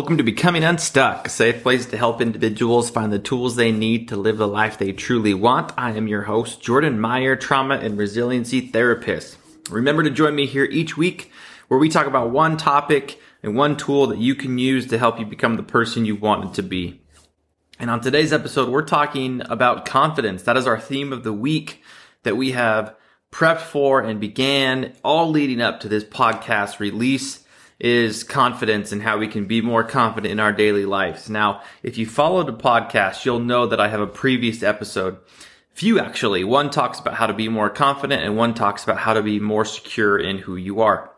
Welcome to Becoming Unstuck, a safe place to help individuals find the tools they need to live the life they truly want. I am your host, Jordan Meyer, trauma and resiliency therapist. Remember to join me here each week where we talk about one topic and one tool that you can use to help you become the person you wanted to be. And on today's episode, we're talking about confidence. That is our theme of the week that we have prepped for and began all leading up to this podcast release is confidence and how we can be more confident in our daily lives. Now, if you follow the podcast, you'll know that I have a previous episode. Few actually. One talks about how to be more confident and one talks about how to be more secure in who you are.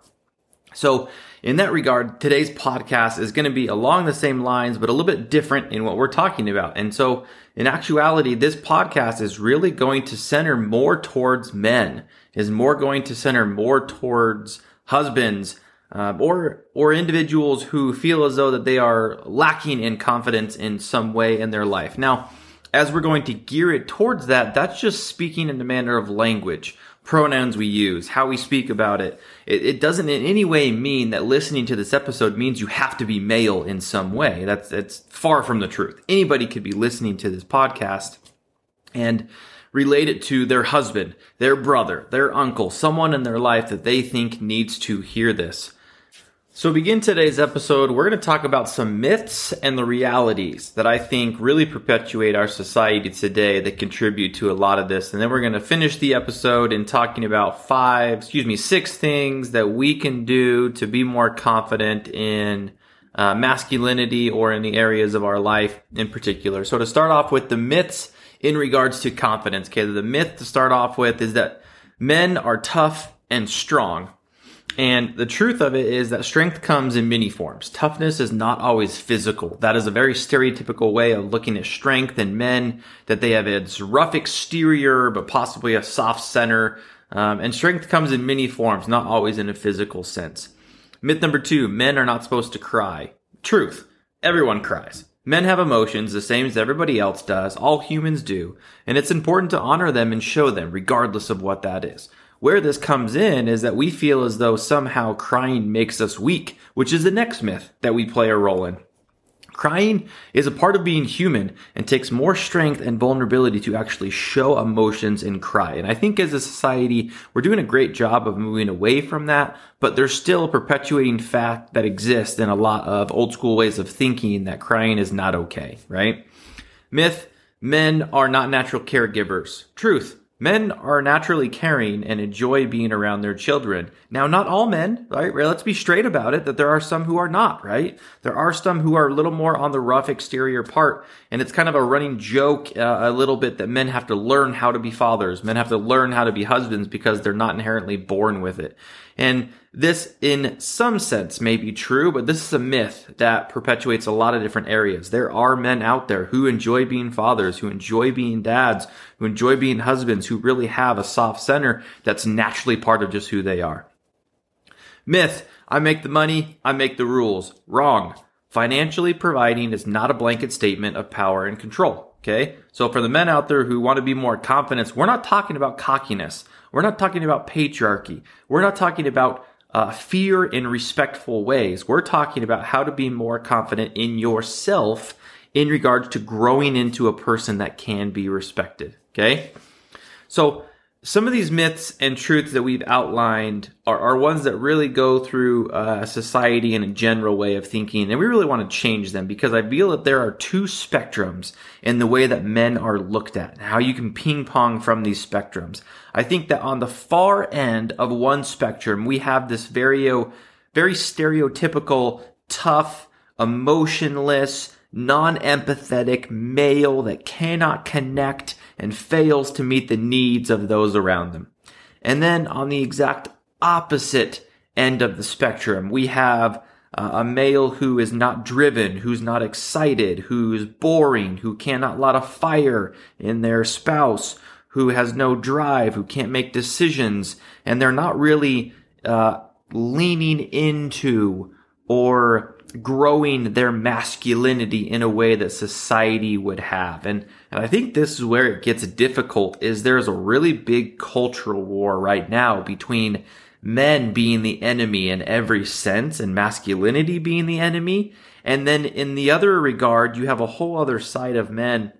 So in that regard, today's podcast is going to be along the same lines, but a little bit different in what we're talking about. And so in actuality, this podcast is really going to center more towards men, is more going to center more towards husbands, uh, or or individuals who feel as though that they are lacking in confidence in some way in their life. Now, as we're going to gear it towards that, that's just speaking in the manner of language, pronouns we use, how we speak about it. it. It doesn't in any way mean that listening to this episode means you have to be male in some way. That's that's far from the truth. Anybody could be listening to this podcast and relate it to their husband, their brother, their uncle, someone in their life that they think needs to hear this. So, begin today's episode, we're going to talk about some myths and the realities that I think really perpetuate our society today that contribute to a lot of this. And then we're going to finish the episode in talking about five, excuse me, six things that we can do to be more confident in uh, masculinity or in the areas of our life in particular. So, to start off with the myths in regards to confidence, okay, the myth to start off with is that men are tough and strong and the truth of it is that strength comes in many forms. Toughness is not always physical. That is a very stereotypical way of looking at strength in men, that they have its rough exterior, but possibly a soft center. Um, and strength comes in many forms, not always in a physical sense. Myth number two, men are not supposed to cry. Truth. Everyone cries. Men have emotions the same as everybody else does. All humans do. And it's important to honor them and show them, regardless of what that is. Where this comes in is that we feel as though somehow crying makes us weak, which is the next myth that we play a role in. Crying is a part of being human and takes more strength and vulnerability to actually show emotions and cry. And I think as a society, we're doing a great job of moving away from that, but there's still a perpetuating fact that exists in a lot of old school ways of thinking that crying is not okay, right? Myth, men are not natural caregivers. Truth, Men are naturally caring and enjoy being around their children. Now, not all men, right? Let's be straight about it that there are some who are not, right? There are some who are a little more on the rough exterior part. And it's kind of a running joke uh, a little bit that men have to learn how to be fathers. Men have to learn how to be husbands because they're not inherently born with it. And this, in some sense, may be true, but this is a myth that perpetuates a lot of different areas. There are men out there who enjoy being fathers, who enjoy being dads, who enjoy being husbands, who really have a soft center that's naturally part of just who they are. Myth, I make the money, I make the rules. Wrong. Financially providing is not a blanket statement of power and control. Okay. So for the men out there who want to be more confident, we're not talking about cockiness. We're not talking about patriarchy. We're not talking about uh, fear in respectful ways. We're talking about how to be more confident in yourself in regards to growing into a person that can be respected. Okay. So some of these myths and truths that we've outlined are, are ones that really go through uh, society in a general way of thinking, and we really want to change them because I feel that there are two spectrums in the way that men are looked at, how you can ping pong from these spectrums. I think that on the far end of one spectrum, we have this very, very stereotypical, tough, emotionless, non-empathetic male that cannot connect and fails to meet the needs of those around them. And then on the exact opposite end of the spectrum, we have uh, a male who is not driven, who's not excited, who's boring, who cannot light a fire in their spouse, who has no drive, who can't make decisions, and they're not really uh, leaning into or growing their masculinity in a way that society would have. And, and I think this is where it gets difficult is there's a really big cultural war right now between men being the enemy in every sense and masculinity being the enemy. And then in the other regard, you have a whole other side of men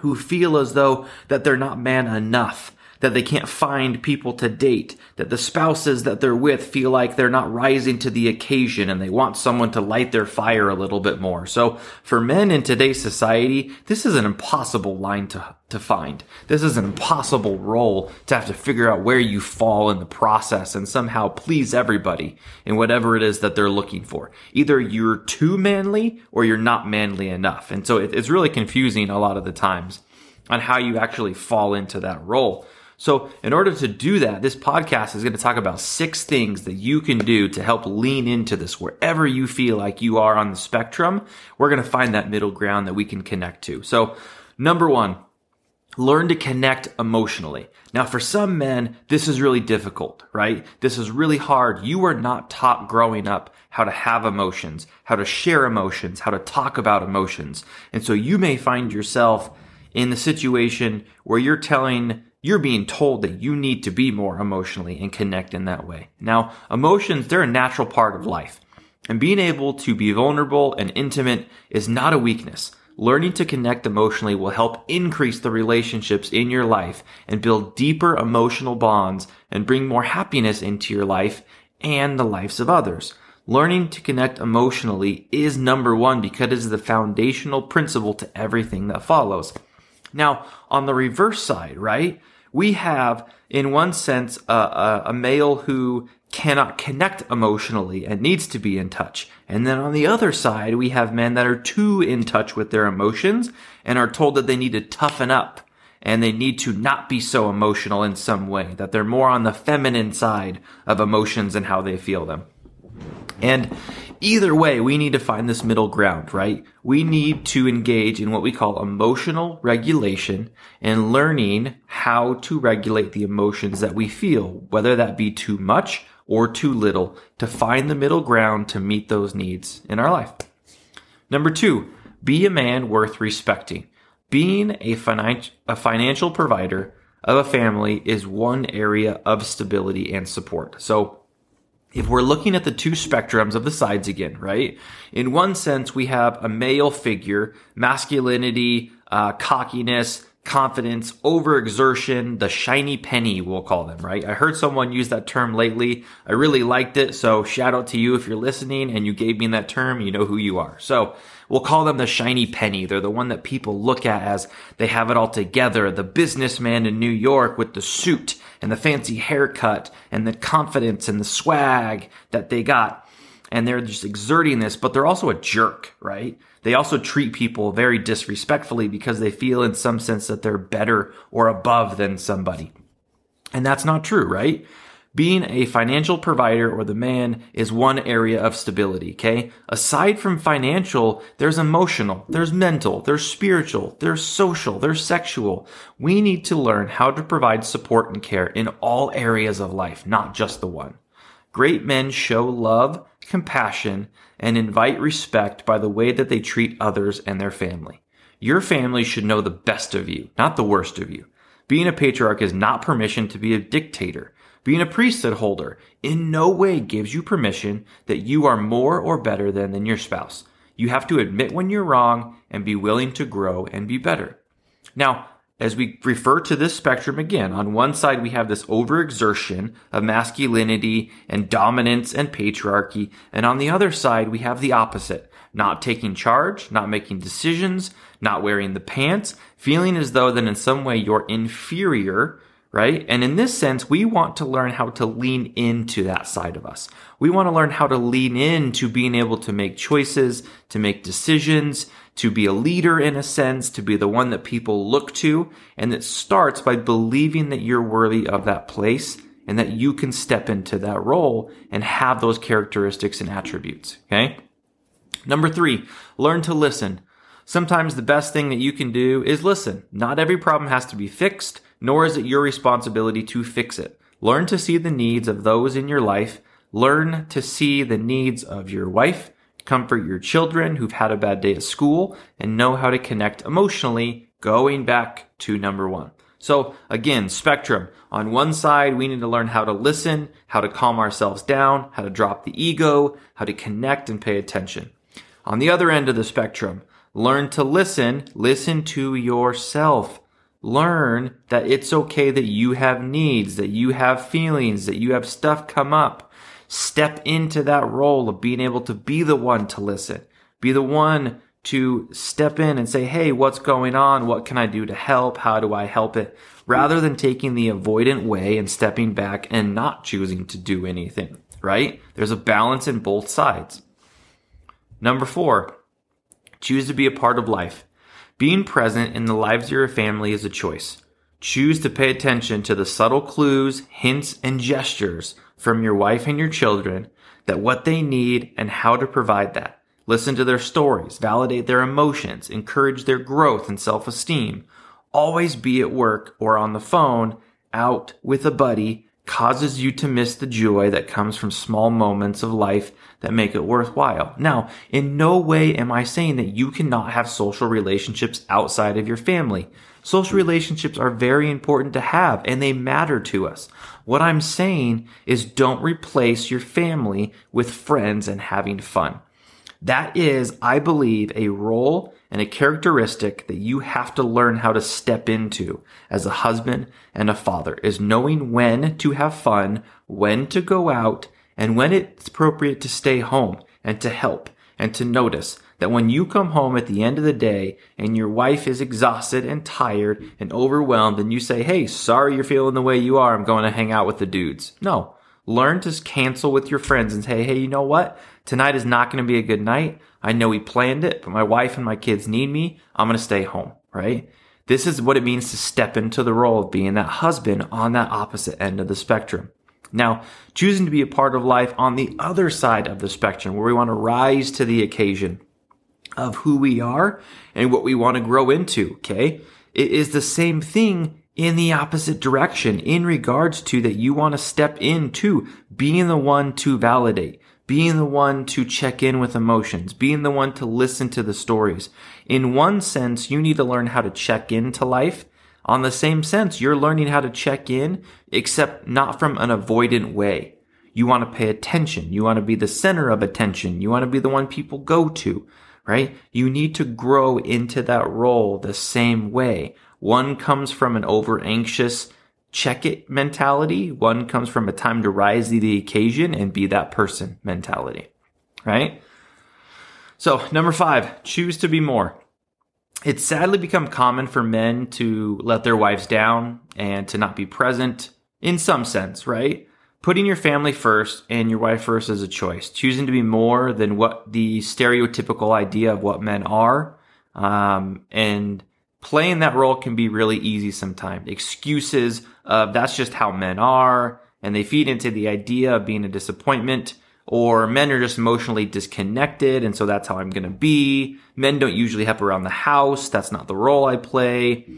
who feel as though that they're not man enough that they can't find people to date, that the spouses that they're with feel like they're not rising to the occasion and they want someone to light their fire a little bit more. So for men in today's society, this is an impossible line to, to find. This is an impossible role to have to figure out where you fall in the process and somehow please everybody in whatever it is that they're looking for. Either you're too manly or you're not manly enough. And so it, it's really confusing a lot of the times on how you actually fall into that role. So, in order to do that, this podcast is going to talk about six things that you can do to help lean into this wherever you feel like you are on the spectrum. We're going to find that middle ground that we can connect to. So, number one, learn to connect emotionally. Now, for some men, this is really difficult, right? This is really hard. You were not taught growing up how to have emotions, how to share emotions, how to talk about emotions. And so you may find yourself in the situation where you're telling you're being told that you need to be more emotionally and connect in that way. Now, emotions, they're a natural part of life. And being able to be vulnerable and intimate is not a weakness. Learning to connect emotionally will help increase the relationships in your life and build deeper emotional bonds and bring more happiness into your life and the lives of others. Learning to connect emotionally is number one because it is the foundational principle to everything that follows. Now, on the reverse side, right? We have, in one sense, a, a, a, male who cannot connect emotionally and needs to be in touch. And then on the other side, we have men that are too in touch with their emotions and are told that they need to toughen up and they need to not be so emotional in some way, that they're more on the feminine side of emotions and how they feel them. And either way, we need to find this middle ground, right? We need to engage in what we call emotional regulation and learning how to regulate the emotions that we feel, whether that be too much or too little, to find the middle ground to meet those needs in our life. Number two, be a man worth respecting. Being a, finan- a financial provider of a family is one area of stability and support. So if we're looking at the two spectrums of the sides again, right? In one sense, we have a male figure, masculinity, uh, cockiness, confidence, overexertion, the shiny penny, we'll call them, right? I heard someone use that term lately. I really liked it. So shout out to you if you're listening and you gave me that term. You know who you are. So we'll call them the shiny penny. They're the one that people look at as they have it all together. The businessman in New York with the suit and the fancy haircut and the confidence and the swag that they got. And they're just exerting this, but they're also a jerk, right? They also treat people very disrespectfully because they feel in some sense that they're better or above than somebody. And that's not true, right? Being a financial provider or the man is one area of stability, okay? Aside from financial, there's emotional, there's mental, there's spiritual, there's social, there's sexual. We need to learn how to provide support and care in all areas of life, not just the one. Great men show love, compassion, and invite respect by the way that they treat others and their family. Your family should know the best of you, not the worst of you. Being a patriarch is not permission to be a dictator. Being a priesthood holder in no way gives you permission that you are more or better than, than your spouse. You have to admit when you're wrong and be willing to grow and be better. Now, as we refer to this spectrum again, on one side we have this overexertion of masculinity and dominance and patriarchy, and on the other side we have the opposite. Not taking charge, not making decisions, not wearing the pants, feeling as though that in some way you're inferior right? And in this sense, we want to learn how to lean into that side of us. We want to learn how to lean into being able to make choices, to make decisions, to be a leader in a sense, to be the one that people look to. And it starts by believing that you're worthy of that place and that you can step into that role and have those characteristics and attributes. Okay. Number three, learn to listen. Sometimes the best thing that you can do is listen. Not every problem has to be fixed nor is it your responsibility to fix it. Learn to see the needs of those in your life. Learn to see the needs of your wife. Comfort your children who've had a bad day at school and know how to connect emotionally going back to number one. So again, spectrum. On one side, we need to learn how to listen, how to calm ourselves down, how to drop the ego, how to connect and pay attention. On the other end of the spectrum, learn to listen, listen to yourself. Learn that it's okay that you have needs, that you have feelings, that you have stuff come up. Step into that role of being able to be the one to listen, be the one to step in and say, Hey, what's going on? What can I do to help? How do I help it? Rather than taking the avoidant way and stepping back and not choosing to do anything, right? There's a balance in both sides. Number four, choose to be a part of life. Being present in the lives of your family is a choice. Choose to pay attention to the subtle clues, hints, and gestures from your wife and your children that what they need and how to provide that. Listen to their stories, validate their emotions, encourage their growth and self-esteem. Always be at work or on the phone, out with a buddy, causes you to miss the joy that comes from small moments of life that make it worthwhile. Now, in no way am I saying that you cannot have social relationships outside of your family. Social relationships are very important to have and they matter to us. What I'm saying is don't replace your family with friends and having fun. That is, I believe, a role and a characteristic that you have to learn how to step into as a husband and a father is knowing when to have fun, when to go out, and when it's appropriate to stay home and to help and to notice that when you come home at the end of the day and your wife is exhausted and tired and overwhelmed and you say, Hey, sorry you're feeling the way you are. I'm going to hang out with the dudes. No, learn to cancel with your friends and say, Hey, you know what? Tonight is not going to be a good night. I know we planned it, but my wife and my kids need me. I'm going to stay home, right? This is what it means to step into the role of being that husband on that opposite end of the spectrum. Now, choosing to be a part of life on the other side of the spectrum where we want to rise to the occasion of who we are and what we want to grow into. Okay. It is the same thing in the opposite direction in regards to that you want to step into being the one to validate, being the one to check in with emotions, being the one to listen to the stories. In one sense, you need to learn how to check into life. On the same sense, you're learning how to check in, except not from an avoidant way. You want to pay attention. You want to be the center of attention. You want to be the one people go to right? You need to grow into that role the same way. One comes from an over anxious check it mentality. One comes from a time to rise to the occasion and be that person mentality, right? So number five, choose to be more. It's sadly become common for men to let their wives down and to not be present in some sense, right? Putting your family first and your wife first is a choice. Choosing to be more than what the stereotypical idea of what men are. Um, and playing that role can be really easy sometimes. Excuses of that's just how men are. And they feed into the idea of being a disappointment or men are just emotionally disconnected. And so that's how I'm going to be. Men don't usually help around the house. That's not the role I play.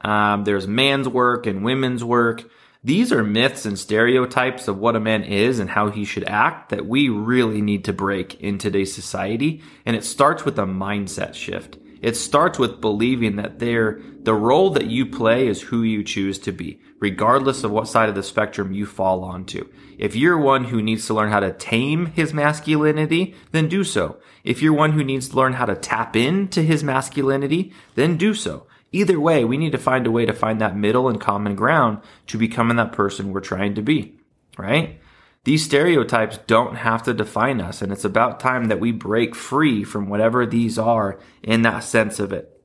Um, there's man's work and women's work. These are myths and stereotypes of what a man is and how he should act that we really need to break in today's society. And it starts with a mindset shift. It starts with believing that there, the role that you play is who you choose to be, regardless of what side of the spectrum you fall onto. If you're one who needs to learn how to tame his masculinity, then do so. If you're one who needs to learn how to tap into his masculinity, then do so. Either way, we need to find a way to find that middle and common ground to becoming that person we're trying to be, right? These stereotypes don't have to define us, and it's about time that we break free from whatever these are in that sense of it.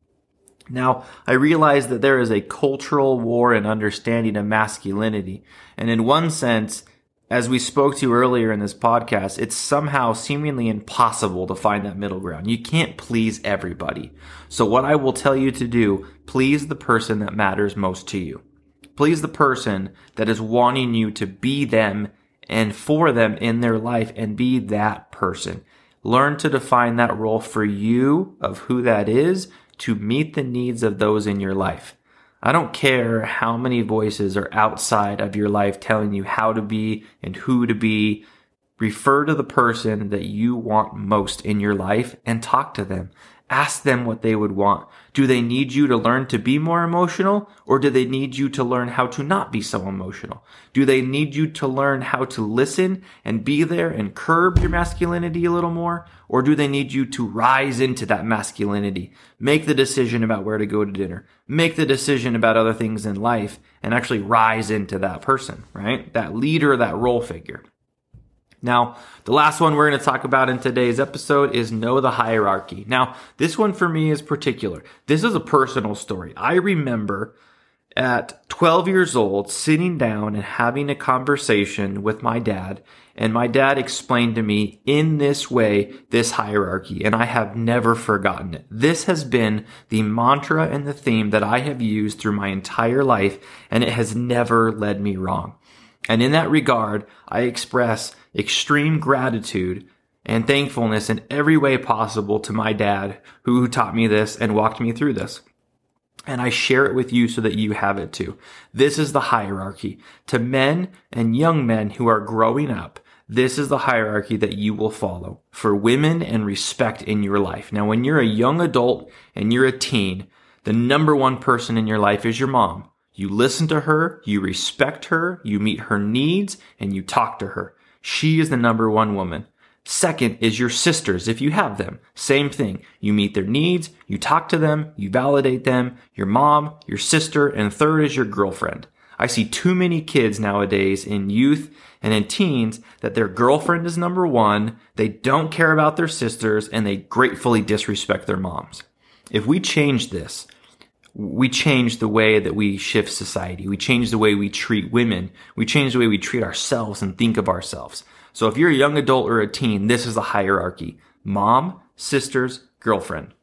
Now, I realize that there is a cultural war in understanding of masculinity, and in one sense, as we spoke to earlier in this podcast, it's somehow seemingly impossible to find that middle ground. You can't please everybody. So what I will tell you to do, please the person that matters most to you. Please the person that is wanting you to be them and for them in their life and be that person. Learn to define that role for you of who that is to meet the needs of those in your life. I don't care how many voices are outside of your life telling you how to be and who to be. Refer to the person that you want most in your life and talk to them. Ask them what they would want. Do they need you to learn to be more emotional or do they need you to learn how to not be so emotional? Do they need you to learn how to listen and be there and curb your masculinity a little more? Or do they need you to rise into that masculinity? Make the decision about where to go to dinner. Make the decision about other things in life and actually rise into that person, right? That leader, that role figure. Now, the last one we're going to talk about in today's episode is Know the Hierarchy. Now, this one for me is particular. This is a personal story. I remember at 12 years old sitting down and having a conversation with my dad, and my dad explained to me in this way this hierarchy, and I have never forgotten it. This has been the mantra and the theme that I have used through my entire life, and it has never led me wrong. And in that regard, I express extreme gratitude and thankfulness in every way possible to my dad who taught me this and walked me through this. And I share it with you so that you have it too. This is the hierarchy. To men and young men who are growing up, this is the hierarchy that you will follow for women and respect in your life. Now, when you're a young adult and you're a teen, the number one person in your life is your mom. You listen to her, you respect her, you meet her needs, and you talk to her. She is the number one woman. Second is your sisters, if you have them. Same thing. You meet their needs, you talk to them, you validate them, your mom, your sister, and third is your girlfriend. I see too many kids nowadays in youth and in teens that their girlfriend is number one, they don't care about their sisters, and they gratefully disrespect their moms. If we change this, we change the way that we shift society. We change the way we treat women. We change the way we treat ourselves and think of ourselves. So if you're a young adult or a teen, this is the hierarchy. Mom, sisters, girlfriend.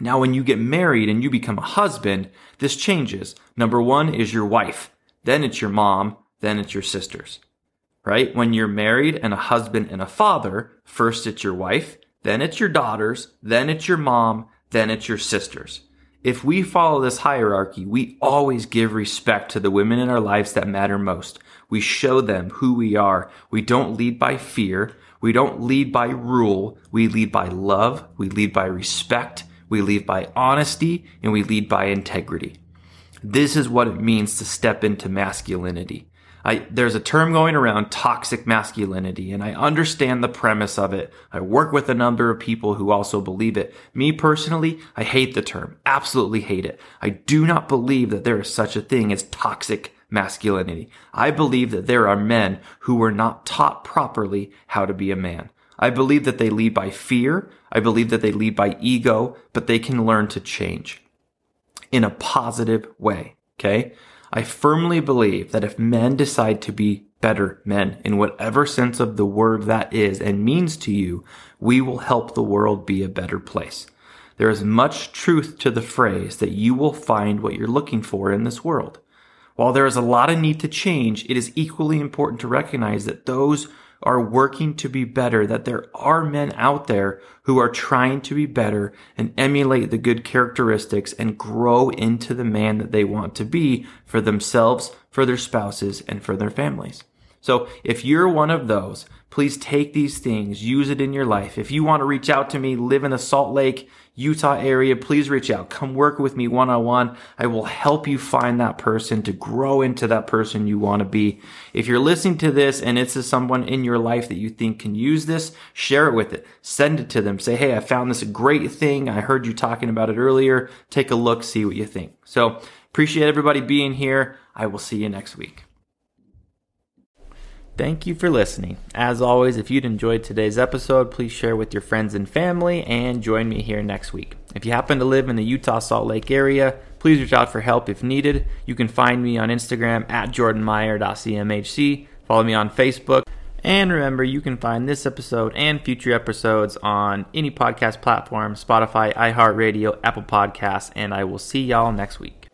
Now, when you get married and you become a husband, this changes. Number one is your wife. Then it's your mom. Then it's your sisters. Right? When you're married and a husband and a father, first it's your wife. Then it's your daughters. Then it's your mom. Then it's your sisters. If we follow this hierarchy, we always give respect to the women in our lives that matter most. We show them who we are. We don't lead by fear. We don't lead by rule. We lead by love. We lead by respect. We lead by honesty and we lead by integrity. This is what it means to step into masculinity. I, there's a term going around toxic masculinity and I understand the premise of it. I work with a number of people who also believe it. Me personally, I hate the term. Absolutely hate it. I do not believe that there is such a thing as toxic masculinity. I believe that there are men who were not taught properly how to be a man. I believe that they lead by fear. I believe that they lead by ego, but they can learn to change in a positive way. Okay. I firmly believe that if men decide to be better men in whatever sense of the word that is and means to you, we will help the world be a better place. There is much truth to the phrase that you will find what you're looking for in this world. While there is a lot of need to change, it is equally important to recognize that those are working to be better, that there are men out there who are trying to be better and emulate the good characteristics and grow into the man that they want to be for themselves, for their spouses, and for their families. So if you're one of those, please take these things, use it in your life. If you want to reach out to me, live in the Salt Lake, Utah area, please reach out. Come work with me one on one. I will help you find that person to grow into that person you want to be. If you're listening to this and it's someone in your life that you think can use this, share it with it. Send it to them. Say, Hey, I found this great thing. I heard you talking about it earlier. Take a look, see what you think. So appreciate everybody being here. I will see you next week. Thank you for listening. As always, if you'd enjoyed today's episode, please share with your friends and family and join me here next week. If you happen to live in the Utah Salt Lake area, please reach out for help if needed. You can find me on Instagram at jordanmeyer.cmhc. Follow me on Facebook. And remember, you can find this episode and future episodes on any podcast platform Spotify, iHeartRadio, Apple Podcasts, and I will see y'all next week.